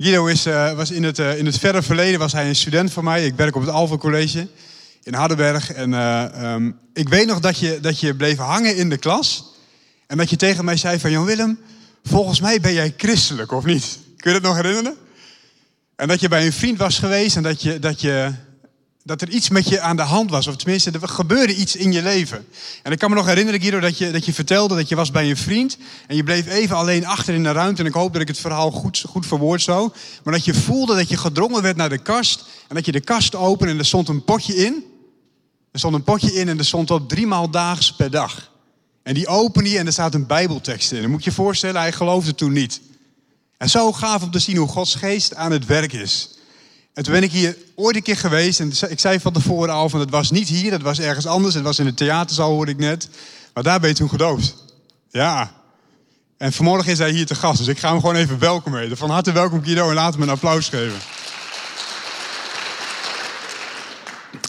Guido uh, was in het, uh, in het verre verleden was hij een student van mij. Ik werk op het Alva College in Hardenberg. En uh, um, ik weet nog dat je, dat je bleef hangen in de klas. En dat je tegen mij zei van... Jan Willem, volgens mij ben jij christelijk, of niet? Kun je dat nog herinneren? En dat je bij een vriend was geweest en dat, je, dat, je, dat er iets met je aan de hand was. Of tenminste, er gebeurde iets in je leven. En ik kan me nog herinneren, Guido, dat je, dat je vertelde dat je was bij een vriend. En je bleef even alleen achter in de ruimte. En ik hoop dat ik het verhaal goed, goed verwoord zo. Maar dat je voelde dat je gedrongen werd naar de kast. En dat je de kast opende en er stond een potje in. Er stond een potje in en er stond op drie maal daags per dag. En die opende je en er staat een bijbeltekst in. Dan moet je je voorstellen, hij geloofde toen niet. En zo gaaf om te zien hoe Gods geest aan het werk is. En toen ben ik hier ooit een keer geweest. En ik zei van tevoren al van het was niet hier, het was ergens anders. Het was in het theaterzaal, hoorde ik net. Maar daar ben je toen gedoopt. Ja. En vanmorgen is hij hier te gast. Dus ik ga hem gewoon even welkom heten. Van harte welkom Guido en laten we een applaus geven.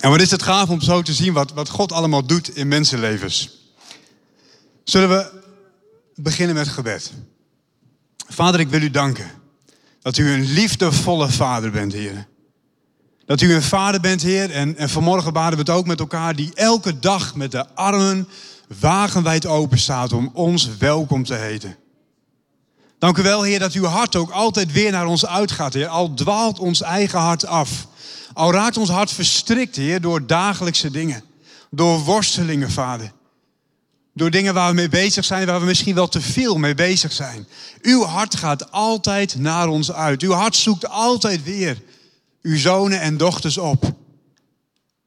En wat is het gaaf om zo te zien wat, wat God allemaal doet in mensenlevens. Zullen we beginnen met gebed. Vader, ik wil u danken dat u een liefdevolle vader bent, Heer. Dat u een vader bent, Heer. En, en vanmorgen baden we het ook met elkaar, die elke dag met de armen wagenwijd open staat om ons welkom te heten. Dank u wel, Heer, dat uw hart ook altijd weer naar ons uitgaat, Heer. Al dwaalt ons eigen hart af. Al raakt ons hart verstrikt, Heer, door dagelijkse dingen. Door worstelingen, Vader. Door dingen waar we mee bezig zijn, waar we misschien wel te veel mee bezig zijn. Uw hart gaat altijd naar ons uit. Uw hart zoekt altijd weer uw zonen en dochters op.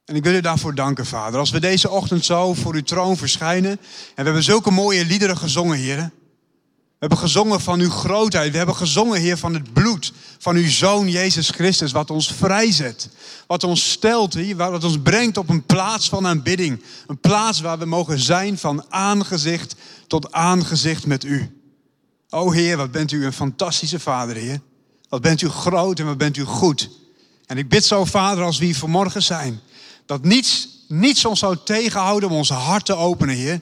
En ik wil u daarvoor danken, Vader. Als we deze ochtend zo voor uw troon verschijnen. En we hebben zulke mooie liederen gezongen, heren. We hebben gezongen van uw grootheid. We hebben gezongen, Heer, van het bloed van uw Zoon Jezus Christus. Wat ons vrijzet. Wat ons stelt, Heer, wat ons brengt op een plaats van aanbidding. Een plaats waar we mogen zijn van aangezicht tot aangezicht met u. O Heer, wat bent u een fantastische Vader, Heer. Wat bent u groot en wat bent u goed. En ik bid zo, Vader, als we hier vanmorgen zijn. Dat niets, niets ons zou tegenhouden om ons hart te openen, Heer.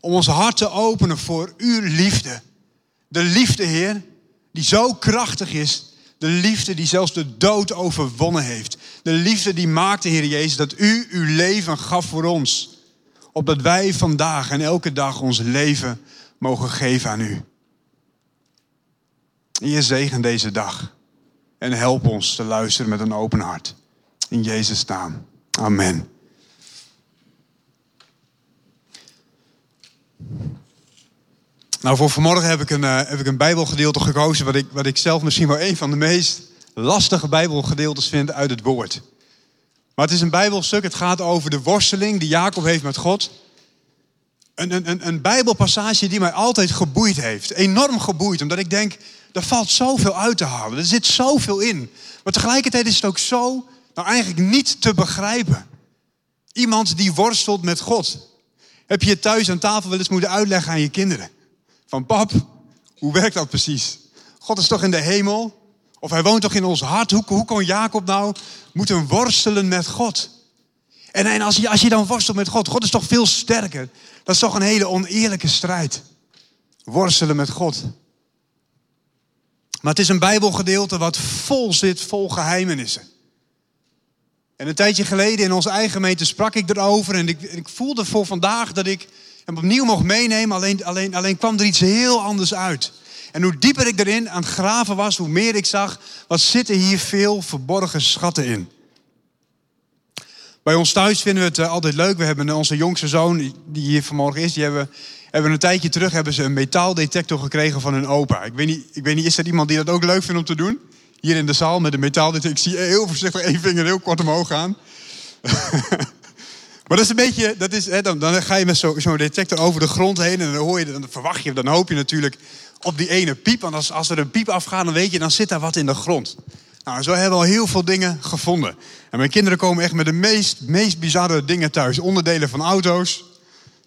Om ons hart te openen voor uw liefde. De liefde, Heer, die zo krachtig is. De liefde die zelfs de dood overwonnen heeft. De liefde die maakte, Heer Jezus, dat u uw leven gaf voor ons. Opdat wij vandaag en elke dag ons leven mogen geven aan u. Je zegen deze dag. En help ons te luisteren met een open hart. In Jezus' naam. Amen. Nou, voor vanmorgen heb ik een, uh, heb ik een Bijbelgedeelte gekozen. Wat ik, wat ik zelf misschien wel een van de meest lastige Bijbelgedeeltes vind uit het woord. Maar het is een Bijbelstuk. Het gaat over de worsteling die Jacob heeft met God. Een, een, een Bijbelpassage die mij altijd geboeid heeft. Enorm geboeid. Omdat ik denk, er valt zoveel uit te halen. Er zit zoveel in. Maar tegelijkertijd is het ook zo, nou eigenlijk niet te begrijpen. Iemand die worstelt met God. Heb je thuis aan tafel wel eens moeten uitleggen aan je kinderen? Van pap, hoe werkt dat precies? God is toch in de hemel? Of hij woont toch in ons hart? Hoe, hoe kon Jacob nou moeten worstelen met God? En, en als, je, als je dan worstelt met God, God is toch veel sterker. Dat is toch een hele oneerlijke strijd. Worstelen met God. Maar het is een Bijbelgedeelte wat vol zit, vol geheimenissen. En een tijdje geleden in onze eigen gemeente sprak ik erover. En ik, ik voelde voor vandaag dat ik hem opnieuw mocht meenemen. Alleen, alleen, alleen kwam er iets heel anders uit. En hoe dieper ik erin aan het graven was, hoe meer ik zag, wat zitten hier veel verborgen schatten in. Bij ons thuis vinden we het eh, altijd leuk. We hebben onze jongste zoon, die hier vanmorgen is, die hebben, hebben een tijdje terug hebben ze een metaaldetector gekregen van hun opa. Ik weet, niet, ik weet niet, is er iemand die dat ook leuk vindt om te doen? Hier in de zaal met een metaaldetector. Ik zie heel voorzichtig één vinger heel kort omhoog gaan. Maar dat is een beetje, dat is, hè, dan, dan ga je met zo'n detector over de grond heen en dan hoor je, dan verwacht je, dan hoop je natuurlijk op die ene piep. Want als, als er een piep afgaat, dan weet je, dan zit daar wat in de grond. Nou, zo hebben we al heel veel dingen gevonden. En mijn kinderen komen echt met de meest, meest bizarre dingen thuis. Onderdelen van auto's,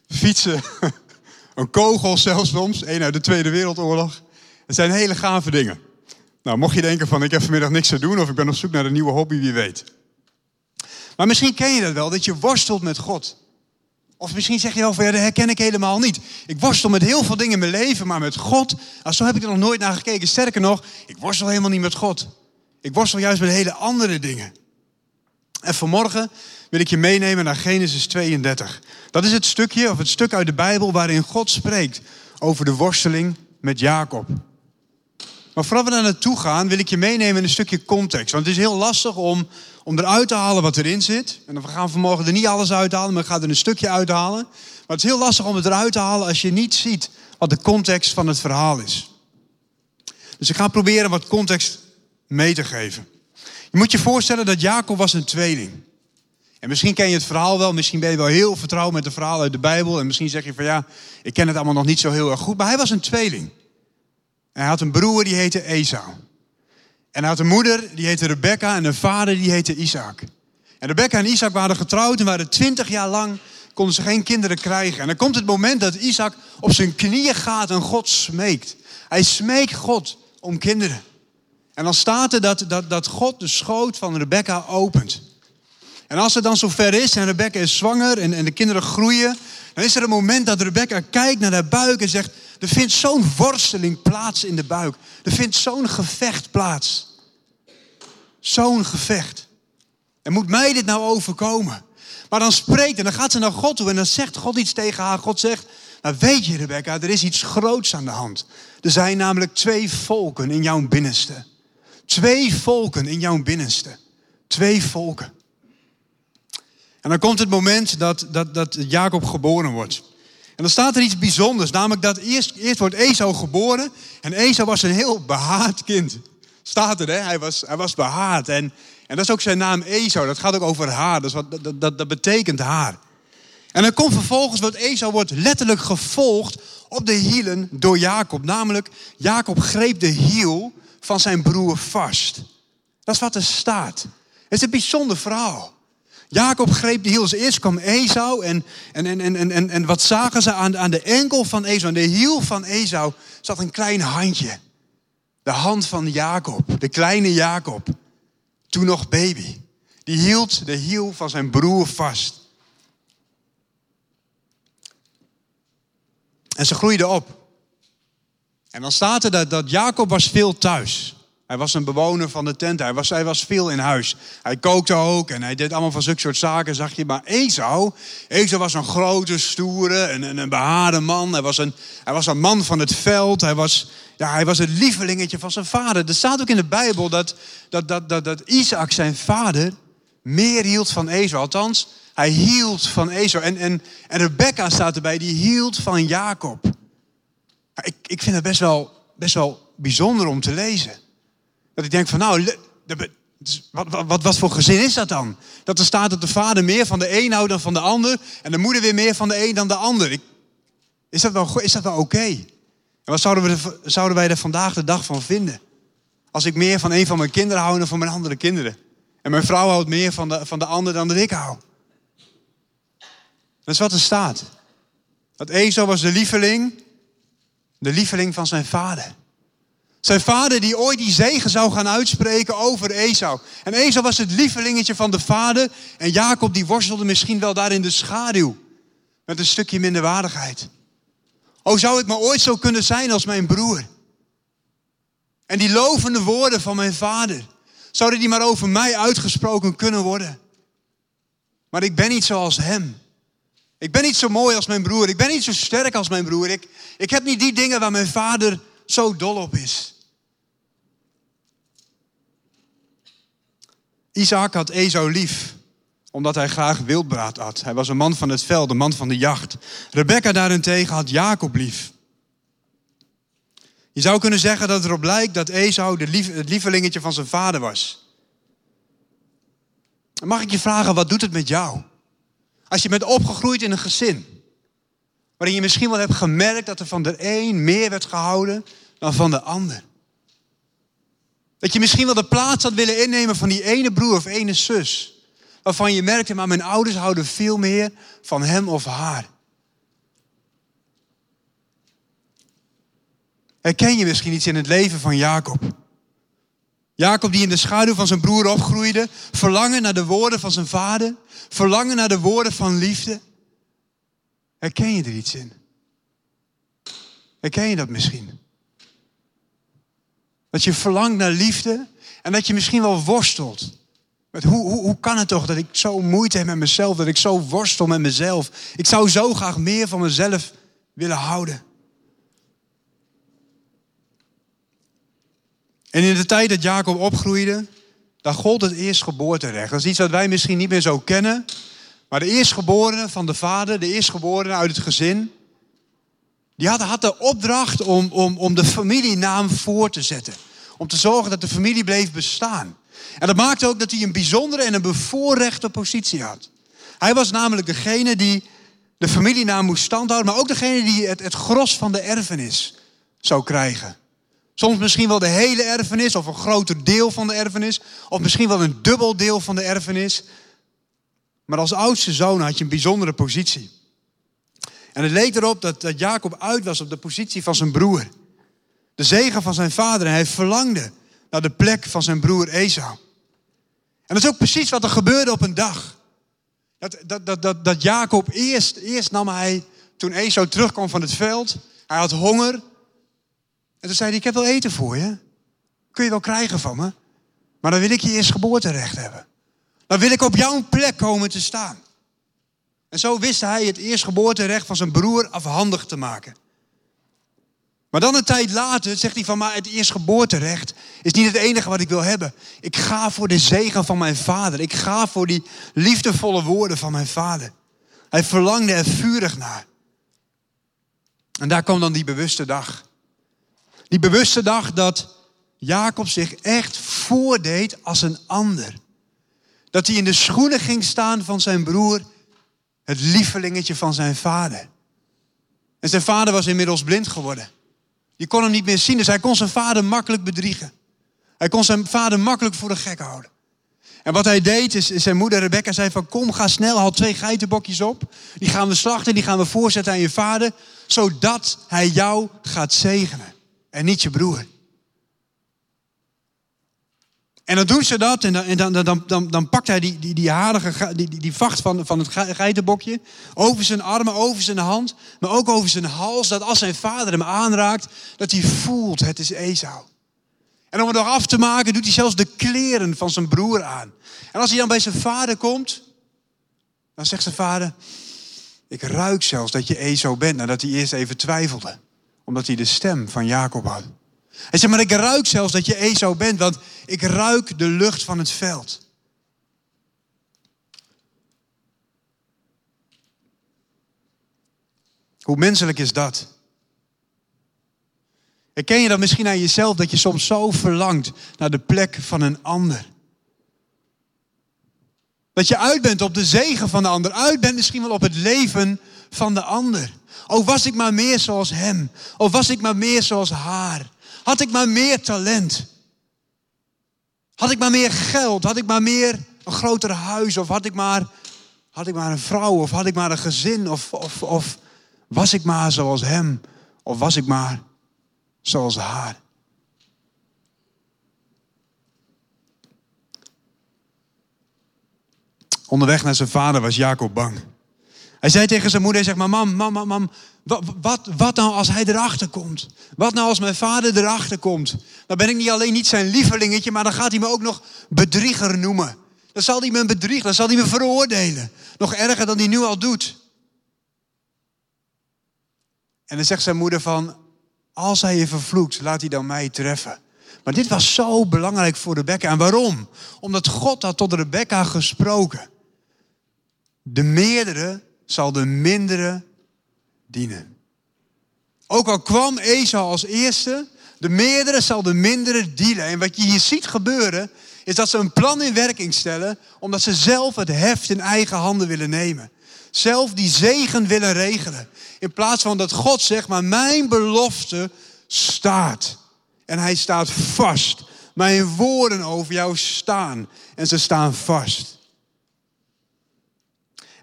fietsen, een kogel zelfs soms, een uit de Tweede Wereldoorlog. Het zijn hele gave dingen. Nou, mocht je denken van ik heb vanmiddag niks te doen of ik ben op zoek naar een nieuwe hobby, wie weet. Maar misschien ken je dat wel, dat je worstelt met God. Of misschien zeg je wel van ja, dat herken ik helemaal niet. Ik worstel met heel veel dingen in mijn leven, maar met God, nou, zo heb ik er nog nooit naar gekeken. Sterker nog, ik worstel helemaal niet met God. Ik worstel juist met hele andere dingen. En vanmorgen wil ik je meenemen naar Genesis 32. Dat is het stukje, of het stuk uit de Bijbel, waarin God spreekt over de worsteling met Jacob. Maar voordat we daar naartoe gaan, wil ik je meenemen in een stukje context. Want het is heel lastig om, om eruit te halen wat erin zit. En we gaan vanmorgen er niet alles uithalen, maar we gaan er een stukje uithalen. Maar het is heel lastig om het eruit te halen als je niet ziet wat de context van het verhaal is. Dus ik ga proberen wat context mee te geven. Je moet je voorstellen dat Jacob was een tweeling. En misschien ken je het verhaal wel, misschien ben je wel heel vertrouwd met het verhaal uit de Bijbel. En misschien zeg je van ja, ik ken het allemaal nog niet zo heel erg goed. Maar hij was een tweeling. Hij had een broer die heette Esau. En hij had een moeder die heette Rebecca en een vader die heette Isaac. En Rebecca en Isaac waren getrouwd en waren twintig jaar lang konden ze geen kinderen krijgen. En dan komt het moment dat Isaac op zijn knieën gaat en God smeekt. Hij smeekt God om kinderen. En dan staat er dat, dat, dat God de schoot van Rebecca opent. En als het dan zover is en Rebecca is zwanger en, en de kinderen groeien, dan is er een moment dat Rebecca kijkt naar haar buik en zegt: Er vindt zo'n worsteling plaats in de buik. Er vindt zo'n gevecht plaats. Zo'n gevecht. En moet mij dit nou overkomen? Maar dan spreekt en dan gaat ze naar God toe en dan zegt God iets tegen haar. God zegt: Nou, weet je, Rebecca, er is iets groots aan de hand. Er zijn namelijk twee volken in jouw binnenste. Twee volken in jouw binnenste. Twee volken. En dan komt het moment dat, dat, dat Jacob geboren wordt. En dan staat er iets bijzonders, namelijk dat eerst, eerst wordt Esau geboren. En Esau was een heel behaard kind. Staat er, hè? Hij was, hij was behaard. En, en dat is ook zijn naam Esau. Dat gaat ook over haar. Dat, wat, dat, dat, dat betekent haar. En dan komt vervolgens, wat Esau wordt letterlijk gevolgd op de hielen door Jacob. Namelijk, Jacob greep de hiel van zijn broer vast. Dat is wat er staat. Het is een bijzonder verhaal. Jacob greep de hiel. Eerst kwam Esau en, en, en, en, en, en wat zagen ze aan, aan de enkel van Esau? Aan de hiel van Esau zat een klein handje. De hand van Jacob, de kleine Jacob. Toen nog baby. Die hield de hiel van zijn broer vast. En ze groeiden op. En dan staat er dat, dat Jacob was veel thuis. Hij was een bewoner van de tent. Hij was, hij was veel in huis. Hij kookte ook en hij deed allemaal van zulke soort zaken, zag je. Maar Esau, Esau was een grote, stoere en een, een behaarde man. Hij was, een, hij was een man van het veld. Hij was, ja, hij was het lievelingetje van zijn vader. Er staat ook in de Bijbel dat, dat, dat, dat, dat Isaac, zijn vader, meer hield van Esau. Althans, hij hield van Esau. En, en, en Rebecca staat erbij, die hield van Jacob. Ik, ik vind het best wel, best wel bijzonder om te lezen. Dat ik denk van nou, wat, wat, wat, voor gezin is dat dan? Dat er staat dat de vader meer van de een houdt dan van de ander. En de moeder weer meer van de een dan de ander. Ik, is dat wel, is dat wel oké? En wat zouden, we zouden wij er vandaag de dag van vinden? Als ik meer van een van mijn kinderen hou dan van mijn andere kinderen. En mijn vrouw houdt meer van de, van de ander dan dat ik hou. Dat is wat er staat. Dat Ezo was de lieveling. De lieveling van zijn vader. Zijn vader die ooit die zegen zou gaan uitspreken over Esau. En Esau was het lievelingetje van de vader. En Jacob die worstelde misschien wel daar in de schaduw. Met een stukje minderwaardigheid. Oh, zou ik maar ooit zo kunnen zijn als mijn broer? En die lovende woorden van mijn vader. Zouden die maar over mij uitgesproken kunnen worden? Maar ik ben niet zoals hem. Ik ben niet zo mooi als mijn broer. Ik ben niet zo sterk als mijn broer. Ik, ik heb niet die dingen waar mijn vader zo dol op is. Isaac had Esau lief, omdat hij graag wildbraad at. Hij was een man van het veld, een man van de jacht. Rebecca daarentegen had Jacob lief. Je zou kunnen zeggen dat het erop lijkt dat Esau lief, het lievelingetje van zijn vader was. mag ik je vragen, wat doet het met jou? Als je bent opgegroeid in een gezin, waarin je misschien wel hebt gemerkt dat er van de een meer werd gehouden dan van de ander. Dat je misschien wel de plaats had willen innemen van die ene broer of ene zus. Waarvan je merkte, maar mijn ouders houden veel meer van hem of haar. Herken je misschien iets in het leven van Jacob? Jacob die in de schaduw van zijn broer opgroeide, verlangen naar de woorden van zijn vader, verlangen naar de woorden van liefde. Herken je er iets in? Herken je dat misschien? Dat je verlangt naar liefde en dat je misschien wel worstelt. Met hoe, hoe, hoe kan het toch dat ik zo moeite heb met mezelf, dat ik zo worstel met mezelf? Ik zou zo graag meer van mezelf willen houden. En in de tijd dat Jacob opgroeide, daar gold het eerstgeboorterecht. Dat is iets wat wij misschien niet meer zo kennen. Maar de eerstgeborene van de vader, de eerstgeborene uit het gezin, die had, had de opdracht om, om, om de familienaam voor te zetten. Om te zorgen dat de familie bleef bestaan. En dat maakte ook dat hij een bijzondere en een bevoorrechte positie had. Hij was namelijk degene die de familienaam moest standhouden, maar ook degene die het, het gros van de erfenis zou krijgen. Soms misschien wel de hele erfenis of een groter deel van de erfenis. Of misschien wel een dubbel deel van de erfenis. Maar als oudste zoon had je een bijzondere positie. En het leek erop dat, dat Jacob uit was op de positie van zijn broer. De zegen van zijn vader. En hij verlangde naar de plek van zijn broer Esau. En dat is ook precies wat er gebeurde op een dag. Dat, dat, dat, dat, Jacob eerst, eerst nam hij, toen Esau terugkwam van het veld, hij had honger. En toen zei hij, ik heb wel eten voor je. Kun je wel krijgen van me. Maar dan wil ik je eerst geboorterecht hebben. Dan wil ik op jouw plek komen te staan. En zo wist hij het eerstgeboorterecht van zijn broer afhandig te maken. Maar dan een tijd later zegt hij van, maar het eerstgeboorterecht is niet het enige wat ik wil hebben. Ik ga voor de zegen van mijn vader. Ik ga voor die liefdevolle woorden van mijn vader. Hij verlangde er vurig naar. En daar kwam dan die bewuste dag. Die bewuste dag dat Jacob zich echt voordeed als een ander. Dat hij in de schoenen ging staan van zijn broer, het lievelingetje van zijn vader. En zijn vader was inmiddels blind geworden. Je kon hem niet meer zien, dus hij kon zijn vader makkelijk bedriegen. Hij kon zijn vader makkelijk voor de gek houden. En wat hij deed, is, zijn moeder Rebecca zei van kom, ga snel, haal twee geitenbokjes op. Die gaan we slachten, die gaan we voorzetten aan je vader. Zodat hij jou gaat zegenen. En niet je broer. En dan doen ze dat en dan, dan, dan, dan, dan pakt hij die, die, die harige, die, die, die vacht van, van het geitenbokje over zijn armen, over zijn hand, maar ook over zijn hals. Dat als zijn vader hem aanraakt, dat hij voelt, het is Esau. En om het nog af te maken, doet hij zelfs de kleren van zijn broer aan. En als hij dan bij zijn vader komt, dan zegt zijn vader, ik ruik zelfs dat je Esau bent, nadat hij eerst even twijfelde. Omdat hij de stem van Jacob had. Hij zegt, maar ik ruik zelfs dat je Esau bent, want ik ruik de lucht van het veld. Hoe menselijk is dat? Herken je dat misschien aan jezelf dat je soms zo verlangt naar de plek van een ander? Dat je uit bent op de zegen van de ander, uit bent misschien wel op het leven van de ander. Oh, was ik maar meer zoals hem. Of was ik maar meer zoals haar. Had ik maar meer talent. Had ik maar meer geld. Had ik maar meer een groter huis. Of had ik maar, had ik maar een vrouw. Of had ik maar een gezin. Of, of, of was ik maar zoals hem. Of was ik maar zoals haar. Onderweg naar zijn vader was Jacob bang. Hij zei tegen zijn moeder, zegt, maar mam, mam, mam, wat, wat, wat nou als hij erachter komt? Wat nou als mijn vader erachter komt? Dan ben ik niet alleen niet zijn lievelingetje, maar dan gaat hij me ook nog bedrieger noemen. Dan zal hij me bedriegen, dan zal hij me veroordelen. Nog erger dan hij nu al doet. En dan zegt zijn moeder van, als hij je vervloekt, laat hij dan mij treffen. Maar dit was zo belangrijk voor Rebecca. En waarom? Omdat God had tot Rebecca gesproken. De meerdere zal de mindere dienen. Ook al kwam Esau als eerste, de meerdere zal de mindere dienen. En wat je hier ziet gebeuren, is dat ze een plan in werking stellen, omdat ze zelf het heft in eigen handen willen nemen. Zelf die zegen willen regelen. In plaats van dat God zegt, maar mijn belofte staat. En hij staat vast. Mijn woorden over jou staan. En ze staan vast.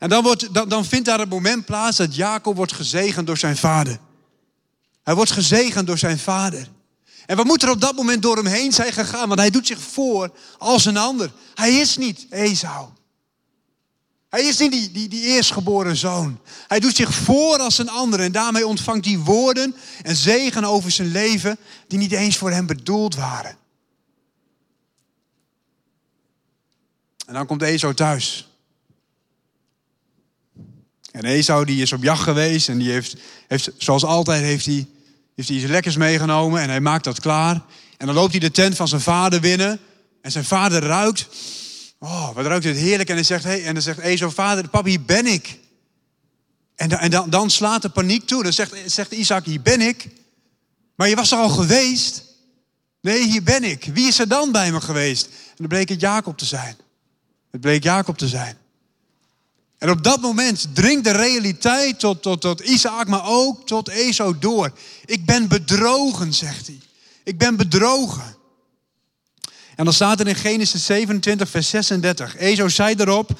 En dan, wordt, dan, dan vindt daar het moment plaats dat Jacob wordt gezegend door zijn vader. Hij wordt gezegend door zijn vader. En wat moet er op dat moment door hem heen zijn gegaan? Want hij doet zich voor als een ander. Hij is niet Esau. Hij is niet die, die, die eerstgeboren zoon. Hij doet zich voor als een ander en daarmee ontvangt hij woorden en zegen over zijn leven die niet eens voor hem bedoeld waren. En dan komt Esau thuis. En Esau die is op jacht geweest en die heeft, heeft zoals altijd heeft hij, heeft hij iets lekkers meegenomen en hij maakt dat klaar. En dan loopt hij de tent van zijn vader binnen en zijn vader ruikt. Oh, wat ruikt het heerlijk. En, hij zegt, hey, en dan zegt Esau, vader, papa, hier ben ik. En, en dan, dan slaat de paniek toe. Dan zegt, zegt Isaac, hier ben ik. Maar je was er al geweest? Nee, hier ben ik. Wie is er dan bij me geweest? En dan bleek het Jacob te zijn. Het bleek Jacob te zijn. En op dat moment dringt de realiteit tot, tot, tot Isaac, maar ook tot Esau door. Ik ben bedrogen, zegt hij. Ik ben bedrogen. En dan staat er in Genesis 27, vers 36. Esau zei erop,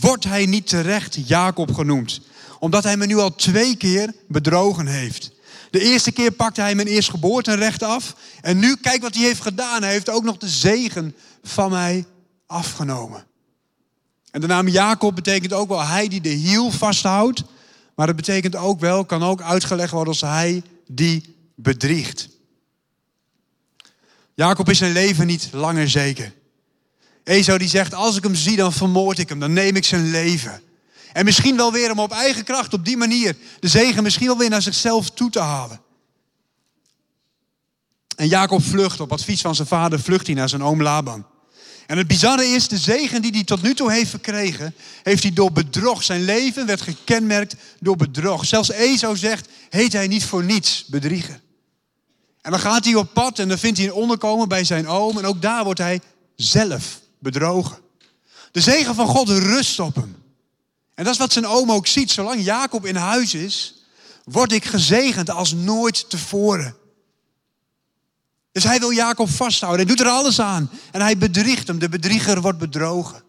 wordt hij niet terecht Jacob genoemd. Omdat hij me nu al twee keer bedrogen heeft. De eerste keer pakte hij mijn eerstgeboortenrecht af. En nu, kijk wat hij heeft gedaan. Hij heeft ook nog de zegen van mij afgenomen. En de naam Jacob betekent ook wel hij die de hiel vasthoudt. Maar het betekent ook wel, kan ook uitgelegd worden als hij die bedriegt. Jacob is zijn leven niet langer zeker. Esau die zegt, als ik hem zie, dan vermoord ik hem, dan neem ik zijn leven. En misschien wel weer om op eigen kracht, op die manier, de zegen misschien wel weer naar zichzelf toe te halen. En Jacob vlucht, op advies van zijn vader, vlucht hij naar zijn oom Laban. En het bizarre is, de zegen die hij tot nu toe heeft verkregen, heeft hij door bedrog. Zijn leven werd gekenmerkt door bedrog. Zelfs Esau zegt, heet hij niet voor niets bedrieger. En dan gaat hij op pad en dan vindt hij een onderkomen bij zijn oom. En ook daar wordt hij zelf bedrogen. De zegen van God rust op hem. En dat is wat zijn oom ook ziet. Zolang Jacob in huis is, word ik gezegend als nooit tevoren. Dus hij wil Jacob vasthouden. Hij doet er alles aan. En hij bedriegt hem. De bedrieger wordt bedrogen.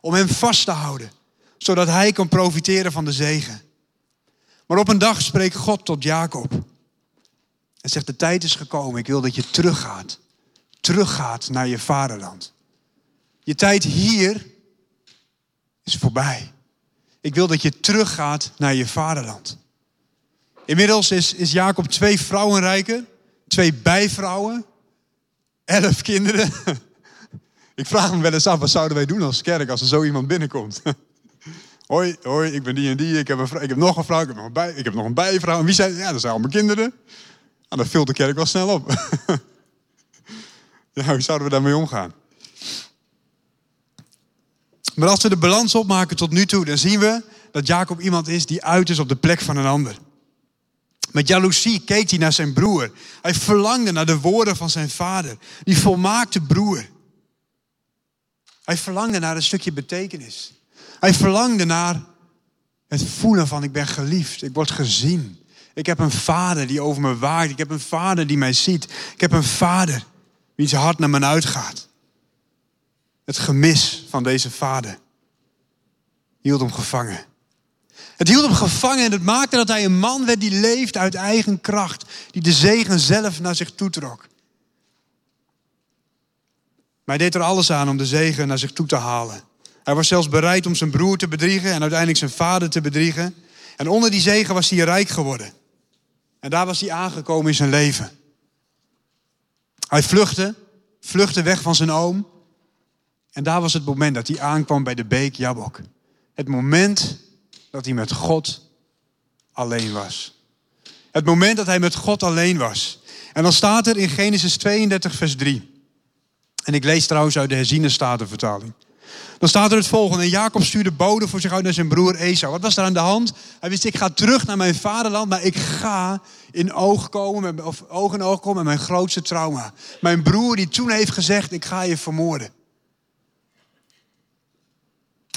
Om hem vast te houden. Zodat hij kan profiteren van de zegen. Maar op een dag spreekt God tot Jacob. En zegt, de tijd is gekomen. Ik wil dat je teruggaat. Teruggaat naar je vaderland. Je tijd hier is voorbij. Ik wil dat je teruggaat naar je vaderland. Inmiddels is, is Jacob twee vrouwenrijken, twee bijvrouwen, elf kinderen. Ik vraag me wel eens af, wat zouden wij doen als kerk als er zo iemand binnenkomt? Hoi, hoi, ik ben die en die, ik heb, ik heb nog een vrouw, ik heb nog een, bij, ik heb nog een bijvrouw. En wie zijn, ja, dat zijn allemaal kinderen. En dan vult de kerk wel snel op. ja, hoe zouden we daarmee omgaan? Maar als we de balans opmaken tot nu toe, dan zien we dat Jacob iemand is die uit is op de plek van een ander. Met jaloezie keek hij naar zijn broer. Hij verlangde naar de woorden van zijn vader, die volmaakte broer. Hij verlangde naar een stukje betekenis. Hij verlangde naar het voelen van ik ben geliefd, ik word gezien. Ik heb een vader die over me waakt. Ik heb een vader die mij ziet. Ik heb een vader wiens hart naar me uitgaat. Het gemis van deze vader hield hem gevangen. Het hield hem gevangen en het maakte dat hij een man werd die leeft uit eigen kracht. Die de zegen zelf naar zich toetrok. Maar hij deed er alles aan om de zegen naar zich toe te halen. Hij was zelfs bereid om zijn broer te bedriegen en uiteindelijk zijn vader te bedriegen. En onder die zegen was hij rijk geworden. En daar was hij aangekomen in zijn leven. Hij vluchtte, vluchtte weg van zijn oom. En daar was het moment dat hij aankwam bij de beek Jabok. Het moment dat hij met God alleen was. Het moment dat hij met God alleen was. En dan staat er in Genesis 32, vers 3. En ik lees trouwens uit de herziene statenvertaling. Dan staat er het volgende. En Jacob stuurde bode voor zich uit naar zijn broer Esau. Wat was er aan de hand? Hij wist, ik ga terug naar mijn vaderland, maar ik ga in oog komen, met, of oog in oog komen met mijn grootste trauma. Mijn broer die toen heeft gezegd, ik ga je vermoorden.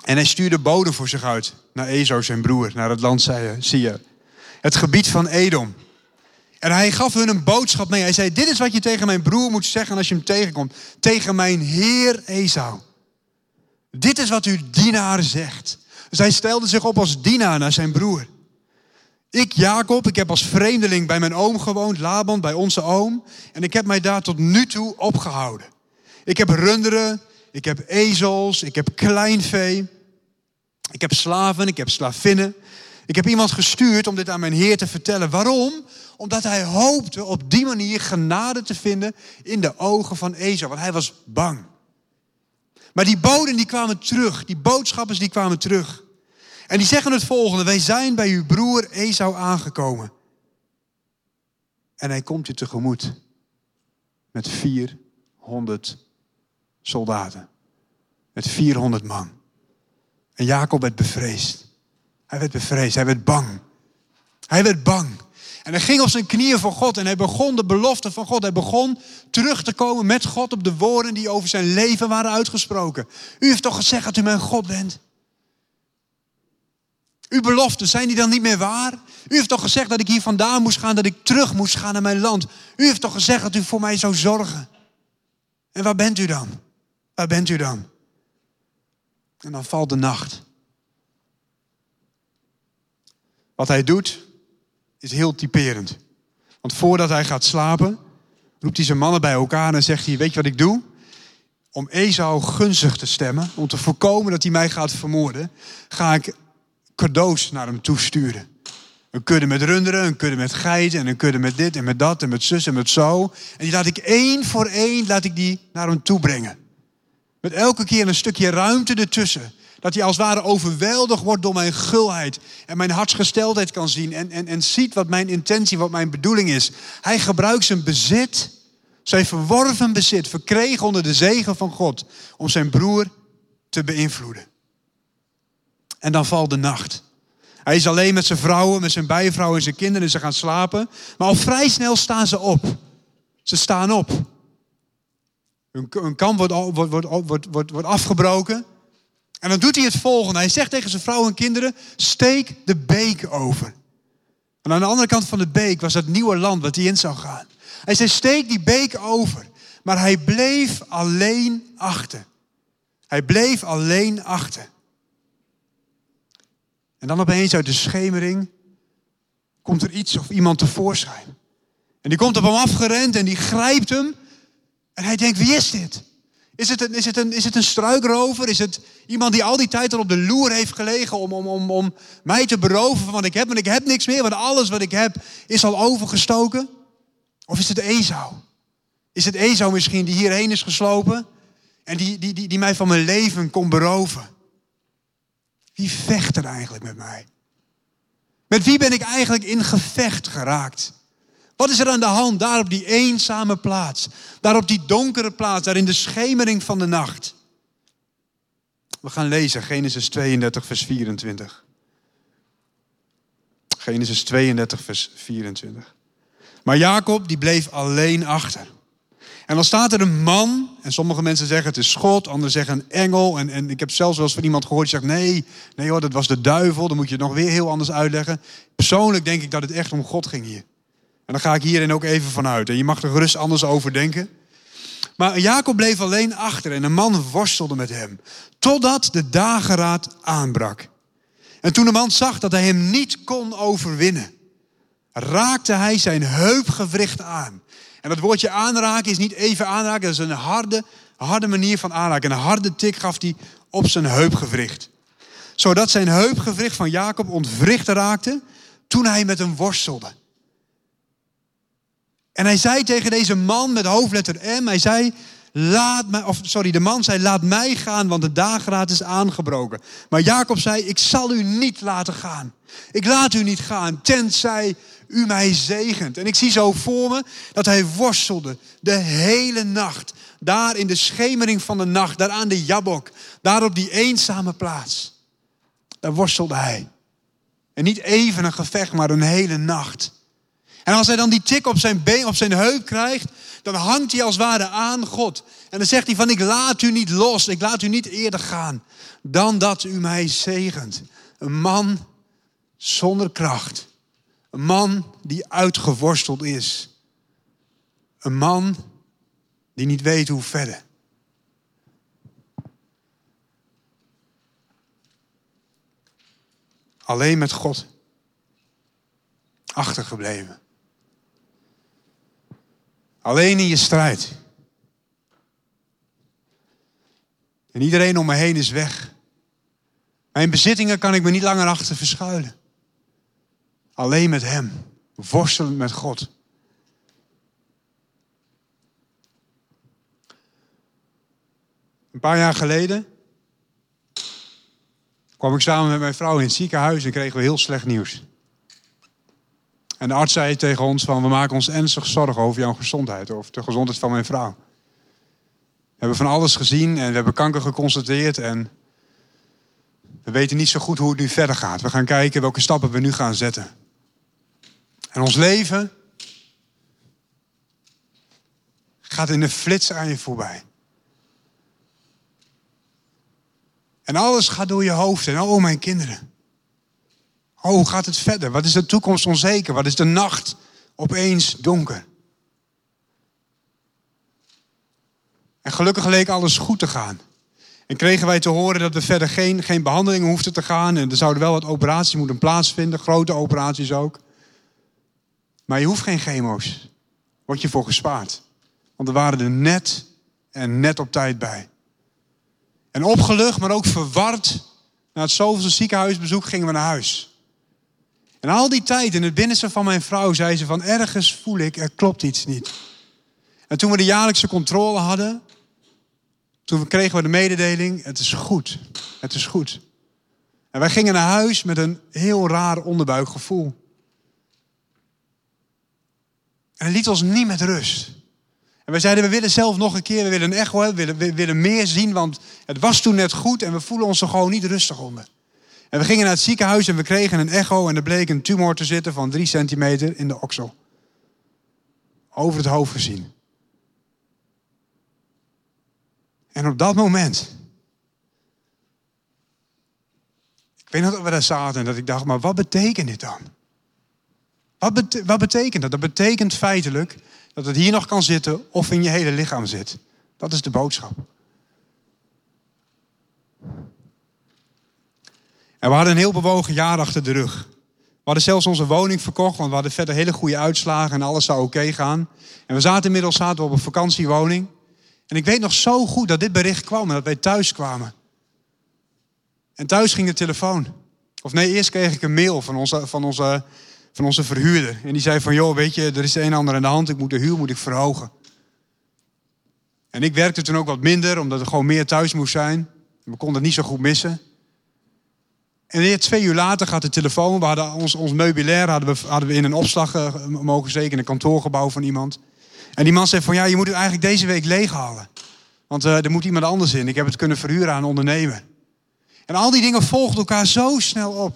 En hij stuurde bode voor zich uit naar Esau, zijn broer, naar het land Sia. Het gebied van Edom. En hij gaf hun een boodschap mee. Hij zei, dit is wat je tegen mijn broer moet zeggen als je hem tegenkomt. Tegen mijn heer Esau. Dit is wat uw dienaar zegt. Dus hij stelde zich op als dienaar naar zijn broer. Ik, Jacob, ik heb als vreemdeling bij mijn oom gewoond, Laban, bij onze oom. En ik heb mij daar tot nu toe opgehouden. Ik heb runderen, ik heb ezels, ik heb kleinvee. Ik heb slaven, ik heb slavinnen. Ik heb iemand gestuurd om dit aan mijn Heer te vertellen. Waarom? Omdat hij hoopte op die manier genade te vinden in de ogen van Esau. Want hij was bang. Maar die boden die kwamen terug. Die boodschappers die kwamen terug. En die zeggen het volgende. Wij zijn bij uw broer Esau aangekomen. En hij komt je tegemoet. Met 400 soldaten. Met 400 man. En Jacob werd bevreesd. Hij werd bevreesd. Hij werd bang. Hij werd bang. En hij ging op zijn knieën voor God en hij begon de belofte van God. Hij begon terug te komen met God op de woorden die over zijn leven waren uitgesproken. U heeft toch gezegd dat u mijn God bent? Uw beloften, zijn die dan niet meer waar? U heeft toch gezegd dat ik hier vandaan moest gaan, dat ik terug moest gaan naar mijn land? U heeft toch gezegd dat u voor mij zou zorgen? En waar bent u dan? Waar bent u dan? En dan valt de nacht. Wat hij doet, is heel typerend. Want voordat hij gaat slapen, roept hij zijn mannen bij elkaar en zegt hij: Weet je wat ik doe? Om Esau gunstig te stemmen, om te voorkomen dat hij mij gaat vermoorden, ga ik cadeaus naar hem toesturen. Een kudde met runderen, een kudde met geiten en een kudde met dit en met dat en met zus en met zo. En die laat ik één voor één laat ik die naar hem toe brengen. Met elke keer een stukje ruimte ertussen. Dat hij als het ware overweldigd wordt door mijn gulheid en mijn hartsgesteldheid kan zien. En, en, en ziet wat mijn intentie, wat mijn bedoeling is. Hij gebruikt zijn bezit, zijn verworven bezit, verkregen onder de zegen van God, om zijn broer te beïnvloeden. En dan valt de nacht. Hij is alleen met zijn vrouwen, met zijn bijvrouw en zijn kinderen en ze gaan slapen. Maar al vrij snel staan ze op. Ze staan op. Hun, kamp wordt, wordt, wordt, wordt, afgebroken. En dan doet hij het volgende. Hij zegt tegen zijn vrouw en kinderen: steek de beek over. En aan de andere kant van de beek was het nieuwe land wat hij in zou gaan. Hij zei: steek die beek over. Maar hij bleef alleen achter. Hij bleef alleen achter. En dan opeens uit de schemering komt er iets of iemand tevoorschijn. En die komt op hem afgerend en die grijpt hem. En hij denkt, wie is dit? Is het, een, is, het een, is het een struikrover? Is het iemand die al die tijd al op de loer heeft gelegen om, om, om, om mij te beroven van wat ik heb? Want ik heb niks meer, want alles wat ik heb is al overgestoken. Of is het Esau? Is het Esau misschien die hierheen is geslopen en die, die, die, die mij van mijn leven kon beroven? Wie vecht er eigenlijk met mij? Met wie ben ik eigenlijk in gevecht geraakt? Wat is er aan de hand daar op die eenzame plaats? Daar op die donkere plaats, daar in de schemering van de nacht. We gaan lezen Genesis 32, vers 24. Genesis 32, vers 24. Maar Jacob die bleef alleen achter. En dan staat er een man, en sommige mensen zeggen het is God, anderen zeggen een engel. En, en ik heb zelfs wel eens van iemand gehoord die zegt nee, nee hoor, dat was de duivel. Dan moet je het nog weer heel anders uitleggen. Persoonlijk denk ik dat het echt om God ging hier. En daar ga ik hierin ook even vanuit. En je mag er gerust anders over denken. Maar Jacob bleef alleen achter en een man worstelde met hem. Totdat de dageraad aanbrak. En toen de man zag dat hij hem niet kon overwinnen, raakte hij zijn heupgewricht aan. En dat woordje aanraken is niet even aanraken, dat is een harde, harde manier van aanraken. Een harde tik gaf hij op zijn heupgewricht. Zodat zijn heupgewricht van Jacob ontwricht raakte toen hij met hem worstelde. En hij zei tegen deze man met hoofdletter M, hij zei, laat mij, of sorry, de man zei, laat mij gaan, want de dageraad is aangebroken. Maar Jacob zei, ik zal u niet laten gaan. Ik laat u niet gaan, tenzij u mij zegent. En ik zie zo voor me dat hij worstelde de hele nacht. Daar in de schemering van de nacht, daar aan de Jabok, daar op die eenzame plaats. Daar worstelde hij. En niet even een gevecht, maar een hele nacht. En als hij dan die tik op zijn been, op zijn heup krijgt, dan hangt hij als ware aan God. En dan zegt hij van, ik laat u niet los, ik laat u niet eerder gaan, dan dat u mij zegent. Een man zonder kracht. Een man die uitgeworsteld is. Een man die niet weet hoe verder. Alleen met God achtergebleven. Alleen in je strijd. En iedereen om me heen is weg. Mijn bezittingen kan ik me niet langer achter verschuilen. Alleen met Hem, worstelend met God. Een paar jaar geleden kwam ik samen met mijn vrouw in het ziekenhuis en kregen we heel slecht nieuws. En de arts zei tegen ons van, we maken ons ernstig zorgen over jouw gezondheid, over de gezondheid van mijn vrouw. We hebben van alles gezien en we hebben kanker geconstateerd en we weten niet zo goed hoe het nu verder gaat. We gaan kijken welke stappen we nu gaan zetten. En ons leven gaat in een flits aan je voorbij. En alles gaat door je hoofd. En oh, mijn kinderen. Oh, hoe gaat het verder? Wat is de toekomst onzeker? Wat is de nacht opeens donker? En gelukkig leek alles goed te gaan. En kregen wij te horen dat we verder geen, geen behandelingen hoefden te gaan. En er zouden wel wat operaties moeten plaatsvinden, grote operaties ook. Maar je hoeft geen chemo's. Word je voor gespaard. Want er waren er net en net op tijd bij. En opgelucht, maar ook verward. Na het zoveelste ziekenhuisbezoek gingen we naar huis. En al die tijd in het binnenste van mijn vrouw zei ze van ergens voel ik, er klopt iets niet. En toen we de jaarlijkse controle hadden, toen kregen we de mededeling, het is goed, het is goed. En wij gingen naar huis met een heel raar onderbuikgevoel. En het liet ons niet met rust. En wij zeiden, we willen zelf nog een keer, we willen een echo hebben, willen, we willen meer zien, want het was toen net goed en we voelen ons er gewoon niet rustig onder. En we gingen naar het ziekenhuis en we kregen een echo en er bleek een tumor te zitten van drie centimeter in de oksel. Over het hoofd gezien. En op dat moment, ik weet nog dat we daar zaten en dat ik dacht, maar wat betekent dit dan? Wat, wat betekent dat? Dat betekent feitelijk dat het hier nog kan zitten of in je hele lichaam zit. Dat is de boodschap. En we hadden een heel bewogen jaar achter de rug. We hadden zelfs onze woning verkocht, want we hadden verder hele goede uitslagen en alles zou oké gaan. En we zaten inmiddels zaten we op een vakantiewoning. En ik weet nog zo goed dat dit bericht kwam en dat wij thuis kwamen. En thuis ging de telefoon. Of nee, eerst kreeg ik een mail van onze, van onze van onze verhuurder. En die zei van, joh, weet je, er is een en ander aan de hand. Ik moet de huur moet ik verhogen. En ik werkte toen ook wat minder, omdat er gewoon meer thuis moest zijn. We konden het niet zo goed missen. En twee uur later gaat de telefoon. We hadden ons, ons meubilair hadden we, hadden we in een opslag uh, mogen steken, in een kantoorgebouw van iemand. En die man zei van, ja, je moet het eigenlijk deze week leeghalen. Want uh, er moet iemand anders in. Ik heb het kunnen verhuren aan ondernemen. En al die dingen volgden elkaar zo snel op.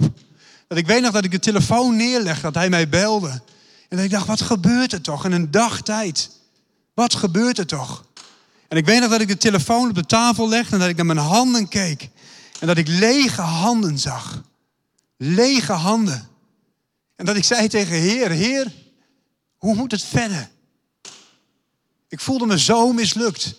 Dat ik weet nog dat ik de telefoon neerleg, dat hij mij belde. En dat ik dacht, wat gebeurt er toch in een dag tijd? Wat gebeurt er toch? En ik weet nog dat ik de telefoon op de tafel legde en dat ik naar mijn handen keek. En dat ik lege handen zag. Lege handen. En dat ik zei tegen Heer, Heer, hoe moet het verder? Ik voelde me zo mislukt.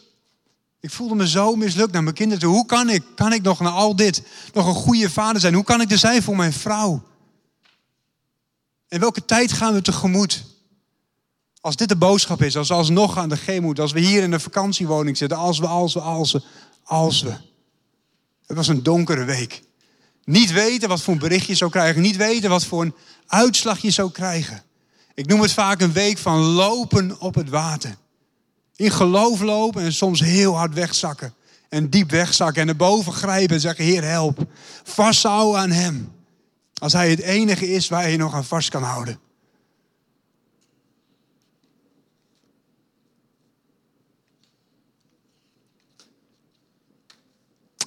Ik voelde me zo mislukt naar mijn kinderen toe. Hoe kan ik, kan ik nog na al dit nog een goede vader zijn? Hoe kan ik er zijn voor mijn vrouw? En welke tijd gaan we tegemoet? Als dit de boodschap is, als we alsnog aan de G moeten, als we hier in de vakantiewoning zitten, als we, als we, als we, als we. Het was een donkere week. Niet weten wat voor een bericht je zou krijgen, niet weten wat voor een uitslag je zou krijgen. Ik noem het vaak een week van lopen op het water. In geloof lopen en soms heel hard wegzakken. En diep wegzakken en naar boven grijpen en zeggen, Heer help. Vasthouden aan Hem. Als Hij het enige is waar je nog aan vast kan houden.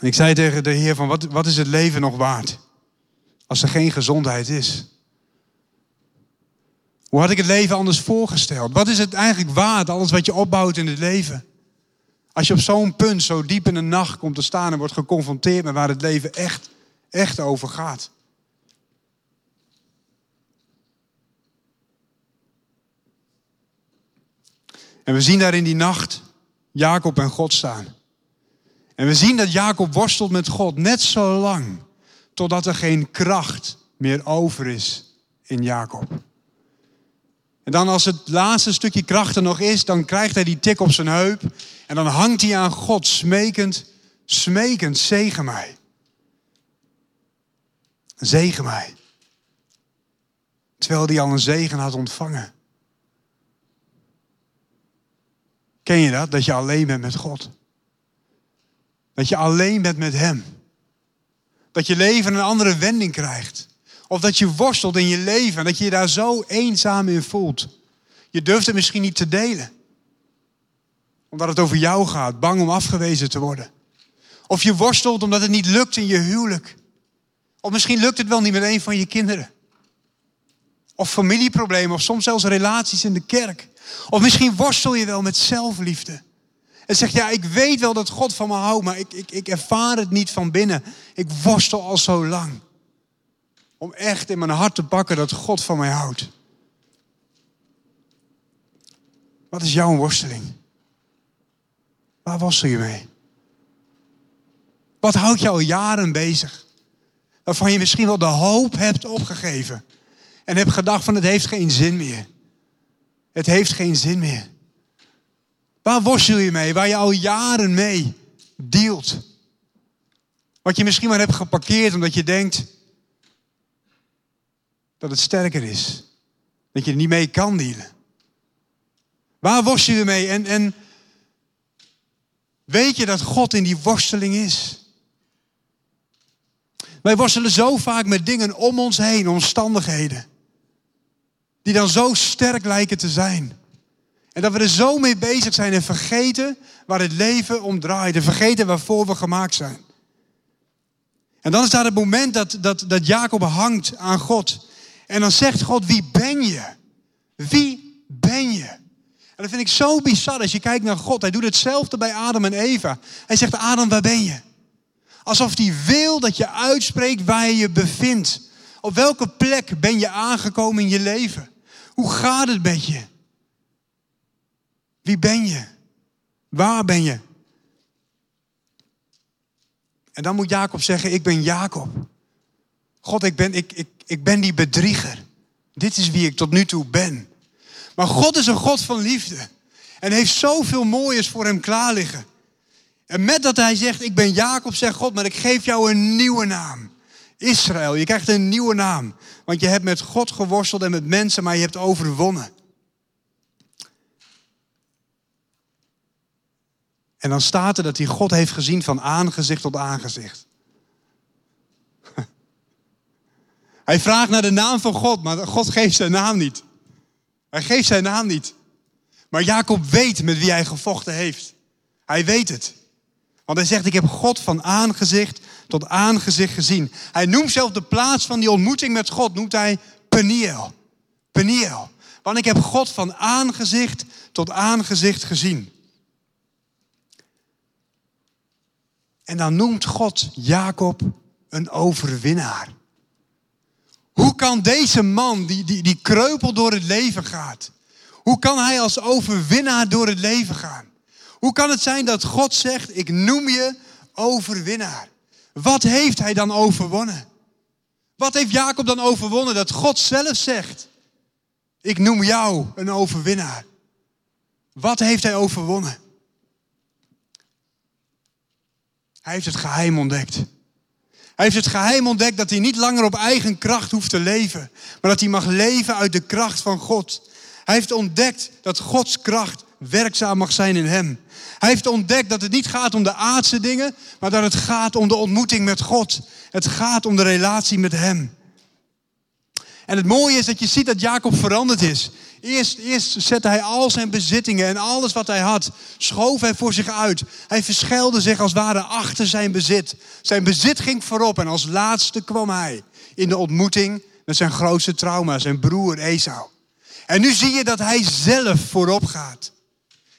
En ik zei tegen de Heer van, wat, wat is het leven nog waard? Als er geen gezondheid is. Hoe had ik het leven anders voorgesteld? Wat is het eigenlijk waard, alles wat je opbouwt in het leven? Als je op zo'n punt zo diep in de nacht komt te staan en wordt geconfronteerd met waar het leven echt, echt over gaat. En we zien daar in die nacht Jacob en God staan. En we zien dat Jacob worstelt met God net zo lang totdat er geen kracht meer over is in Jacob. En dan als het laatste stukje kracht er nog is, dan krijgt hij die tik op zijn heup. En dan hangt hij aan God smekend, smekend, zegen mij. Zegen mij. Terwijl hij al een zegen had ontvangen. Ken je dat? Dat je alleen bent met God. Dat je alleen bent met Hem. Dat je leven een andere wending krijgt. Of dat je worstelt in je leven en dat je je daar zo eenzaam in voelt. Je durft het misschien niet te delen. Omdat het over jou gaat, bang om afgewezen te worden. Of je worstelt omdat het niet lukt in je huwelijk. Of misschien lukt het wel niet met een van je kinderen. Of familieproblemen, of soms zelfs relaties in de kerk. Of misschien worstel je wel met zelfliefde. En zeg, ja, ik weet wel dat God van me houdt, maar ik, ik, ik ervaar het niet van binnen. Ik worstel al zo lang. Om echt in mijn hart te pakken dat God van mij houdt. Wat is jouw worsteling? Waar worstel je mee? Wat houdt jou al jaren bezig? Waarvan je misschien wel de hoop hebt opgegeven. En hebt gedacht van het heeft geen zin meer. Het heeft geen zin meer. Waar worstel je mee? Waar je al jaren mee dealt. Wat je misschien maar hebt geparkeerd omdat je denkt dat het sterker is. Dat je er niet mee kan dealen. Waar worstel je mee? En, en weet je dat God in die worsteling is? Wij worstelen zo vaak met dingen om ons heen, omstandigheden. Die dan zo sterk lijken te zijn. En dat we er zo mee bezig zijn en vergeten waar het leven om draait. En vergeten waarvoor we gemaakt zijn. En dan is daar het moment dat, dat, dat Jacob hangt aan God. En dan zegt God, wie ben je? Wie ben je? En dat vind ik zo bizar als je kijkt naar God. Hij doet hetzelfde bij Adam en Eva. Hij zegt, Adam, waar ben je? Alsof hij wil dat je uitspreekt waar je je bevindt. Op welke plek ben je aangekomen in je leven? Hoe gaat het met je? Wie ben je? Waar ben je? En dan moet Jacob zeggen, ik ben Jacob. God, ik ben, ik, ik, ik ben die bedrieger. Dit is wie ik tot nu toe ben. Maar God is een God van liefde. En heeft zoveel moois voor hem klaar liggen. En met dat hij zegt, ik ben Jacob, zegt God, maar ik geef jou een nieuwe naam. Israël, je krijgt een nieuwe naam. Want je hebt met God geworsteld en met mensen, maar je hebt overwonnen. En dan staat er dat hij God heeft gezien van aangezicht tot aangezicht. Hij vraagt naar de naam van God, maar God geeft zijn naam niet. Hij geeft zijn naam niet. Maar Jacob weet met wie hij gevochten heeft. Hij weet het. Want hij zegt, ik heb God van aangezicht tot aangezicht gezien. Hij noemt zelf de plaats van die ontmoeting met God, noemt hij Peniel. Peniel. Want ik heb God van aangezicht tot aangezicht gezien. En dan noemt God Jacob een overwinnaar. Hoe kan deze man, die, die, die kreupel door het leven gaat, hoe kan hij als overwinnaar door het leven gaan? Hoe kan het zijn dat God zegt, ik noem je overwinnaar? Wat heeft hij dan overwonnen? Wat heeft Jacob dan overwonnen? Dat God zelf zegt, ik noem jou een overwinnaar. Wat heeft hij overwonnen? Hij heeft het geheim ontdekt. Hij heeft het geheim ontdekt dat hij niet langer op eigen kracht hoeft te leven, maar dat hij mag leven uit de kracht van God. Hij heeft ontdekt dat Gods kracht werkzaam mag zijn in hem. Hij heeft ontdekt dat het niet gaat om de aardse dingen, maar dat het gaat om de ontmoeting met God. Het gaat om de relatie met Hem. En het mooie is dat je ziet dat Jacob veranderd is. Eerst, zette hij al zijn bezittingen en alles wat hij had, schoof hij voor zich uit. Hij verschuilde zich als ware achter zijn bezit. Zijn bezit ging voorop en als laatste kwam hij in de ontmoeting met zijn grootste trauma, zijn broer Esau. En nu zie je dat hij zelf voorop gaat.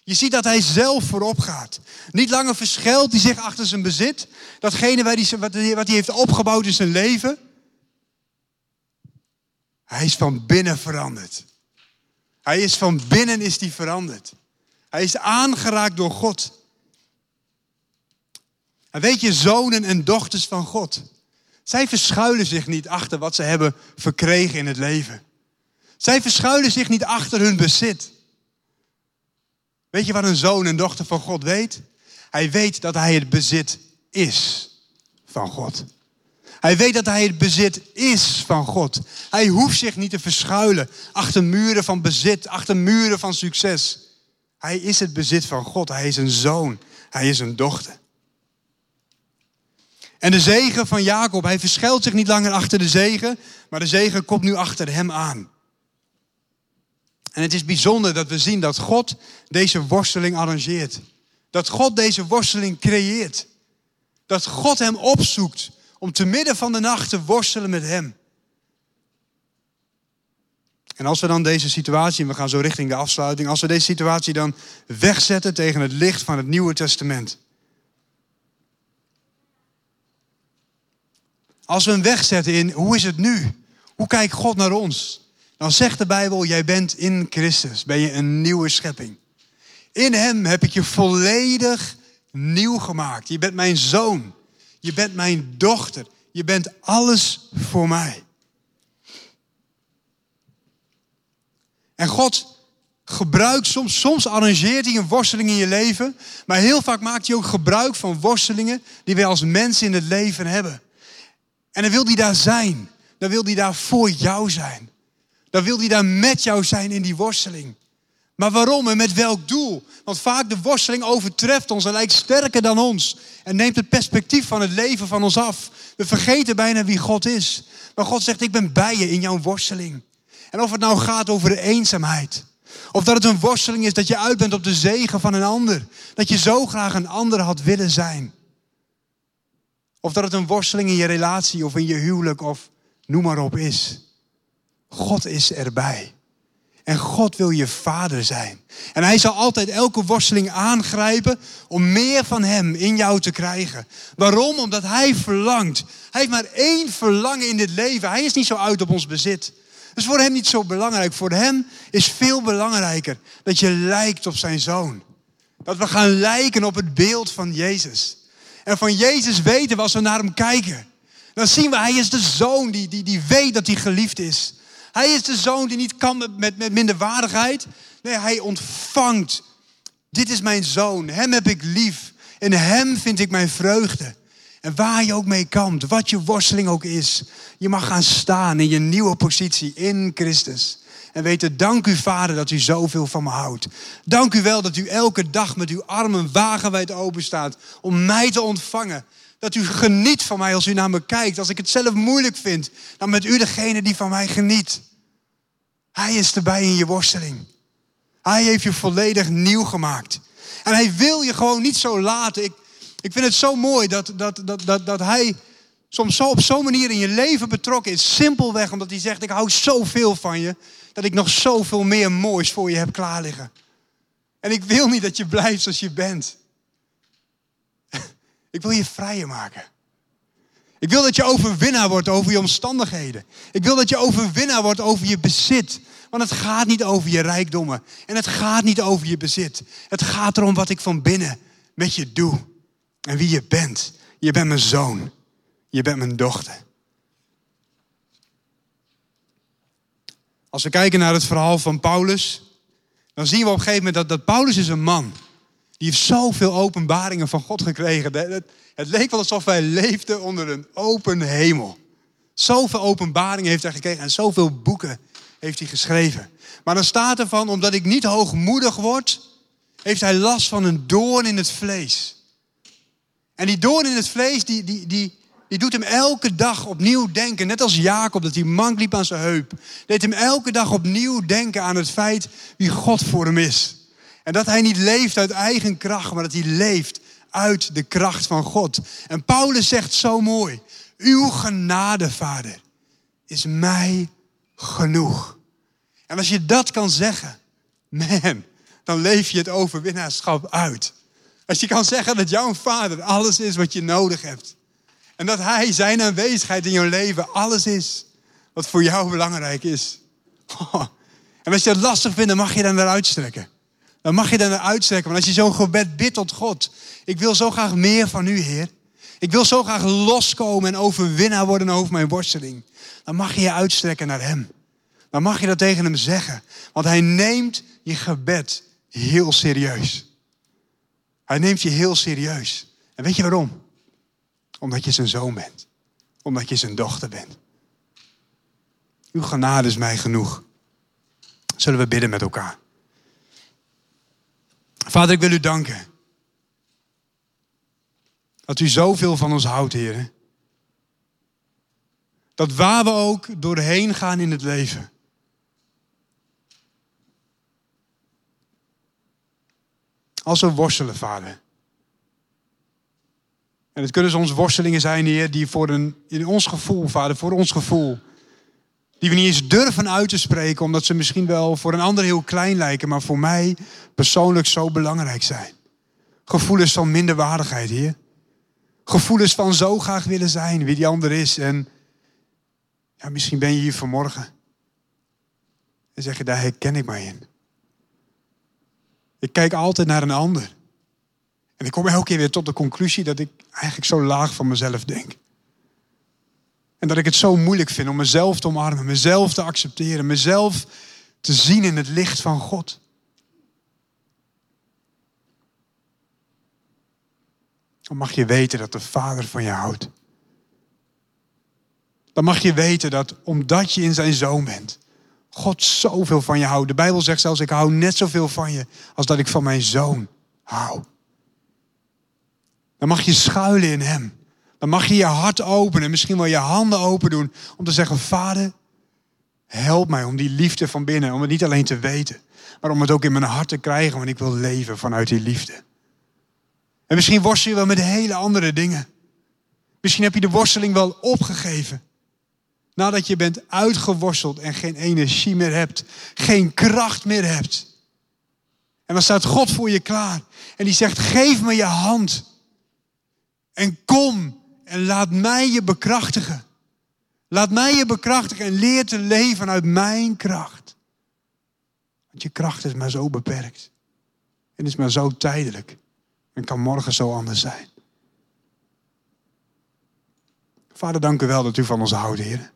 Je ziet dat hij zelf voorop gaat. Niet langer verschuilt hij zich achter zijn bezit. Datgene wat hij heeft opgebouwd in zijn leven. Hij is van binnen veranderd. Hij is van binnen is hij veranderd. Hij is aangeraakt door God. En weet je, zonen en dochters van God. Zij verschuilen zich niet achter wat ze hebben verkregen in het leven. Zij verschuilen zich niet achter hun bezit. Weet je wat een zoon en dochter van God weet? Hij weet dat hij het bezit is van God. Hij weet dat hij het bezit is van God. Hij hoeft zich niet te verschuilen achter muren van bezit, achter muren van succes. Hij is het bezit van God. Hij is een zoon. Hij is een dochter. En de zegen van Jacob, hij verschuilt zich niet langer achter de zegen, maar de zegen komt nu achter hem aan. En het is bijzonder dat we zien dat God deze worsteling arrangeert. Dat God deze worsteling creëert. Dat God hem opzoekt om te midden van de nacht te worstelen met hem. En als we dan deze situatie, en we gaan zo richting de afsluiting, als we deze situatie dan wegzetten tegen het licht van het Nieuwe Testament. Als we hem wegzetten in hoe is het nu? Hoe kijkt God naar ons? Dan zegt de Bijbel, jij bent in Christus, ben je een nieuwe schepping. In Hem heb ik je volledig nieuw gemaakt. Je bent mijn zoon. Je bent mijn dochter. Je bent alles voor mij. En God gebruikt soms, soms arrangeert hij een worsteling in je leven, maar heel vaak maakt hij ook gebruik van worstelingen die wij als mensen in het leven hebben. En dan wil hij daar zijn. Dan wil hij daar voor jou zijn. Dan wil hij daar met jou zijn in die worsteling. Maar waarom en met welk doel? Want vaak de worsteling overtreft ons en lijkt sterker dan ons. En neemt het perspectief van het leven van ons af. We vergeten bijna wie God is. Maar God zegt, ik ben bij je in jouw worsteling. En of het nou gaat over de eenzaamheid. Of dat het een worsteling is dat je uit bent op de zegen van een ander. Dat je zo graag een ander had willen zijn. Of dat het een worsteling in je relatie of in je huwelijk of noem maar op is. God is erbij. En God wil je vader zijn. En hij zal altijd elke worsteling aangrijpen om meer van hem in jou te krijgen. Waarom? Omdat hij verlangt. Hij heeft maar één verlangen in dit leven. Hij is niet zo uit op ons bezit. Dat is voor hem niet zo belangrijk. Voor hem is veel belangrijker dat je lijkt op zijn zoon. Dat we gaan lijken op het beeld van Jezus. En van Jezus weten we als we naar hem kijken. Dan zien we, hij is de zoon die, die, die weet dat hij geliefd is. Hij is de zoon die niet kan met, met minderwaardigheid. Nee, hij ontvangt. Dit is mijn zoon. Hem heb ik lief. In hem vind ik mijn vreugde. En waar je ook mee kampt, wat je worsteling ook is, je mag gaan staan in je nieuwe positie in Christus. En weten, dank u Vader dat u zoveel van me houdt. Dank u wel dat u elke dag met uw armen wagenwijd open staat om mij te ontvangen. Dat u geniet van mij als u naar me kijkt. Als ik het zelf moeilijk vind, dan bent u degene die van mij geniet. Hij is erbij in je worsteling. Hij heeft je volledig nieuw gemaakt. En hij wil je gewoon niet zo laten. Ik, ik vind het zo mooi dat, dat, dat, dat, dat hij soms zo op zo'n manier in je leven betrokken is. Simpelweg omdat hij zegt, ik hou zoveel van je. Dat ik nog zoveel meer moois voor je heb klaar liggen. En ik wil niet dat je blijft zoals je bent. Ik wil je vrijer maken. Ik wil dat je overwinnaar wordt over je omstandigheden. Ik wil dat je overwinnaar wordt over je bezit. Want het gaat niet over je rijkdommen. En het gaat niet over je bezit. Het gaat erom wat ik van binnen met je doe. En wie je bent. Je bent mijn zoon. Je bent mijn dochter. Als we kijken naar het verhaal van Paulus, dan zien we op een gegeven moment dat, dat Paulus is een man. Die heeft zoveel openbaringen van God gekregen. Het, het leek wel alsof hij leefde onder een open hemel. Zoveel openbaringen heeft hij gekregen en zoveel boeken heeft hij geschreven. Maar dan staat er van, omdat ik niet hoogmoedig word, heeft hij last van een doorn in het vlees. En die doorn in het vlees, die, die, die, die doet hem elke dag opnieuw denken. Net als Jacob, dat hij mank liep aan zijn heup. Deed hem elke dag opnieuw denken aan het feit wie God voor hem is. En dat hij niet leeft uit eigen kracht, maar dat hij leeft uit de kracht van God. En Paulus zegt zo mooi: Uw genade, Vader, is mij genoeg. En als je dat kan zeggen, man, dan leef je het overwinnaarschap uit. Als je kan zeggen dat jouw vader alles is wat je nodig hebt. En dat hij zijn aanwezigheid in jouw leven alles is wat voor jou belangrijk is. En als je het lastig vindt, dan mag je dan naar uitstrekken. Dan mag je dan naar uitstrekken. Want als je zo'n gebed bidt tot God. Ik wil zo graag meer van u, Heer. Ik wil zo graag loskomen en overwinnaar worden over mijn worsteling. Dan mag je je uitstrekken naar Hem. Dan mag je dat tegen Hem zeggen. Want Hij neemt je gebed heel serieus. Hij neemt je heel serieus. En weet je waarom? Omdat je zijn zoon bent. omdat je zijn dochter bent. Uw genade is mij genoeg. Zullen we bidden met elkaar? Vader, ik wil u danken. Dat u zoveel van ons houdt, Heer. Dat waar we ook doorheen gaan in het leven. Als we worstelen, Vader. En het kunnen soms worstelingen zijn, Heer, die voor een, in ons gevoel, Vader, voor ons gevoel, die we niet eens durven uit te spreken, omdat ze misschien wel voor een ander heel klein lijken, maar voor mij persoonlijk zo belangrijk zijn. Gevoelens van minderwaardigheid, Heer. Gevoelens van zo graag willen zijn wie die ander is. En ja, misschien ben je hier vanmorgen en zeg je, daar herken ik mij in. Ik kijk altijd naar een ander. En ik kom elke keer weer tot de conclusie dat ik eigenlijk zo laag van mezelf denk. En dat ik het zo moeilijk vind om mezelf te omarmen, mezelf te accepteren, mezelf te zien in het licht van God. Dan mag je weten dat de Vader van je houdt. Dan mag je weten dat omdat je in zijn zoon bent, God zoveel van je houdt. De Bijbel zegt zelfs, ik hou net zoveel van je als dat ik van mijn zoon hou. Dan mag je schuilen in hem. Dan mag je je hart openen, misschien wel je handen open doen om te zeggen, Vader, help mij om die liefde van binnen, om het niet alleen te weten, maar om het ook in mijn hart te krijgen, want ik wil leven vanuit die liefde. En misschien worstel je wel met hele andere dingen. Misschien heb je de worsteling wel opgegeven. Nadat je bent uitgeworsteld en geen energie meer hebt, geen kracht meer hebt. En dan staat God voor je klaar. En die zegt, geef me je hand. En kom en laat mij je bekrachtigen. Laat mij je bekrachtigen en leer te leven uit mijn kracht. Want je kracht is maar zo beperkt. En is maar zo tijdelijk. En kan morgen zo anders zijn. Vader, dank u wel dat u van ons houdt, Heer.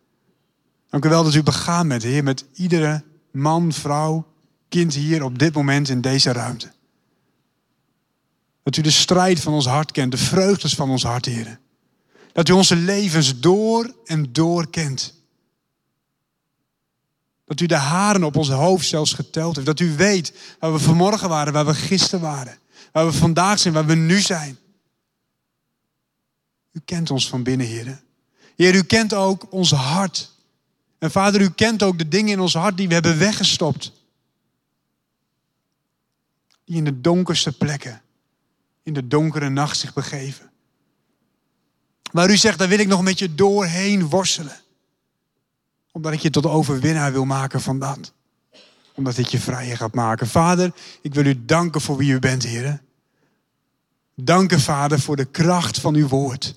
Dank u wel dat u begaan bent, Heer, met iedere man, vrouw, kind hier op dit moment in deze ruimte. Dat u de strijd van ons hart kent, de vreugdes van ons hart, Heer. Dat u onze levens door en door kent. Dat u de haren op ons hoofd zelfs geteld heeft. Dat u weet waar we vanmorgen waren, waar we gisteren waren. Waar we vandaag zijn, waar we nu zijn. U kent ons van binnen, Heer. Heer, u kent ook ons hart. En Vader, u kent ook de dingen in ons hart die we hebben weggestopt. Die in de donkerste plekken, in de donkere nacht zich begeven. Waar u zegt, daar wil ik nog met je doorheen worstelen. Omdat ik je tot overwinnaar wil maken van dat. Omdat ik je vrijer gaat maken. Vader, ik wil u danken voor wie u bent, Heer. Danken, Vader, voor de kracht van uw woord.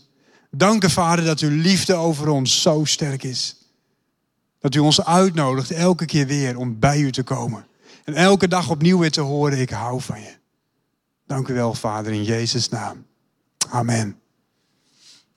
Danken, Vader, dat uw liefde over ons zo sterk is. Dat u ons uitnodigt elke keer weer om bij u te komen. En elke dag opnieuw weer te horen, ik hou van je. Dank u wel, Vader, in Jezus' naam. Amen.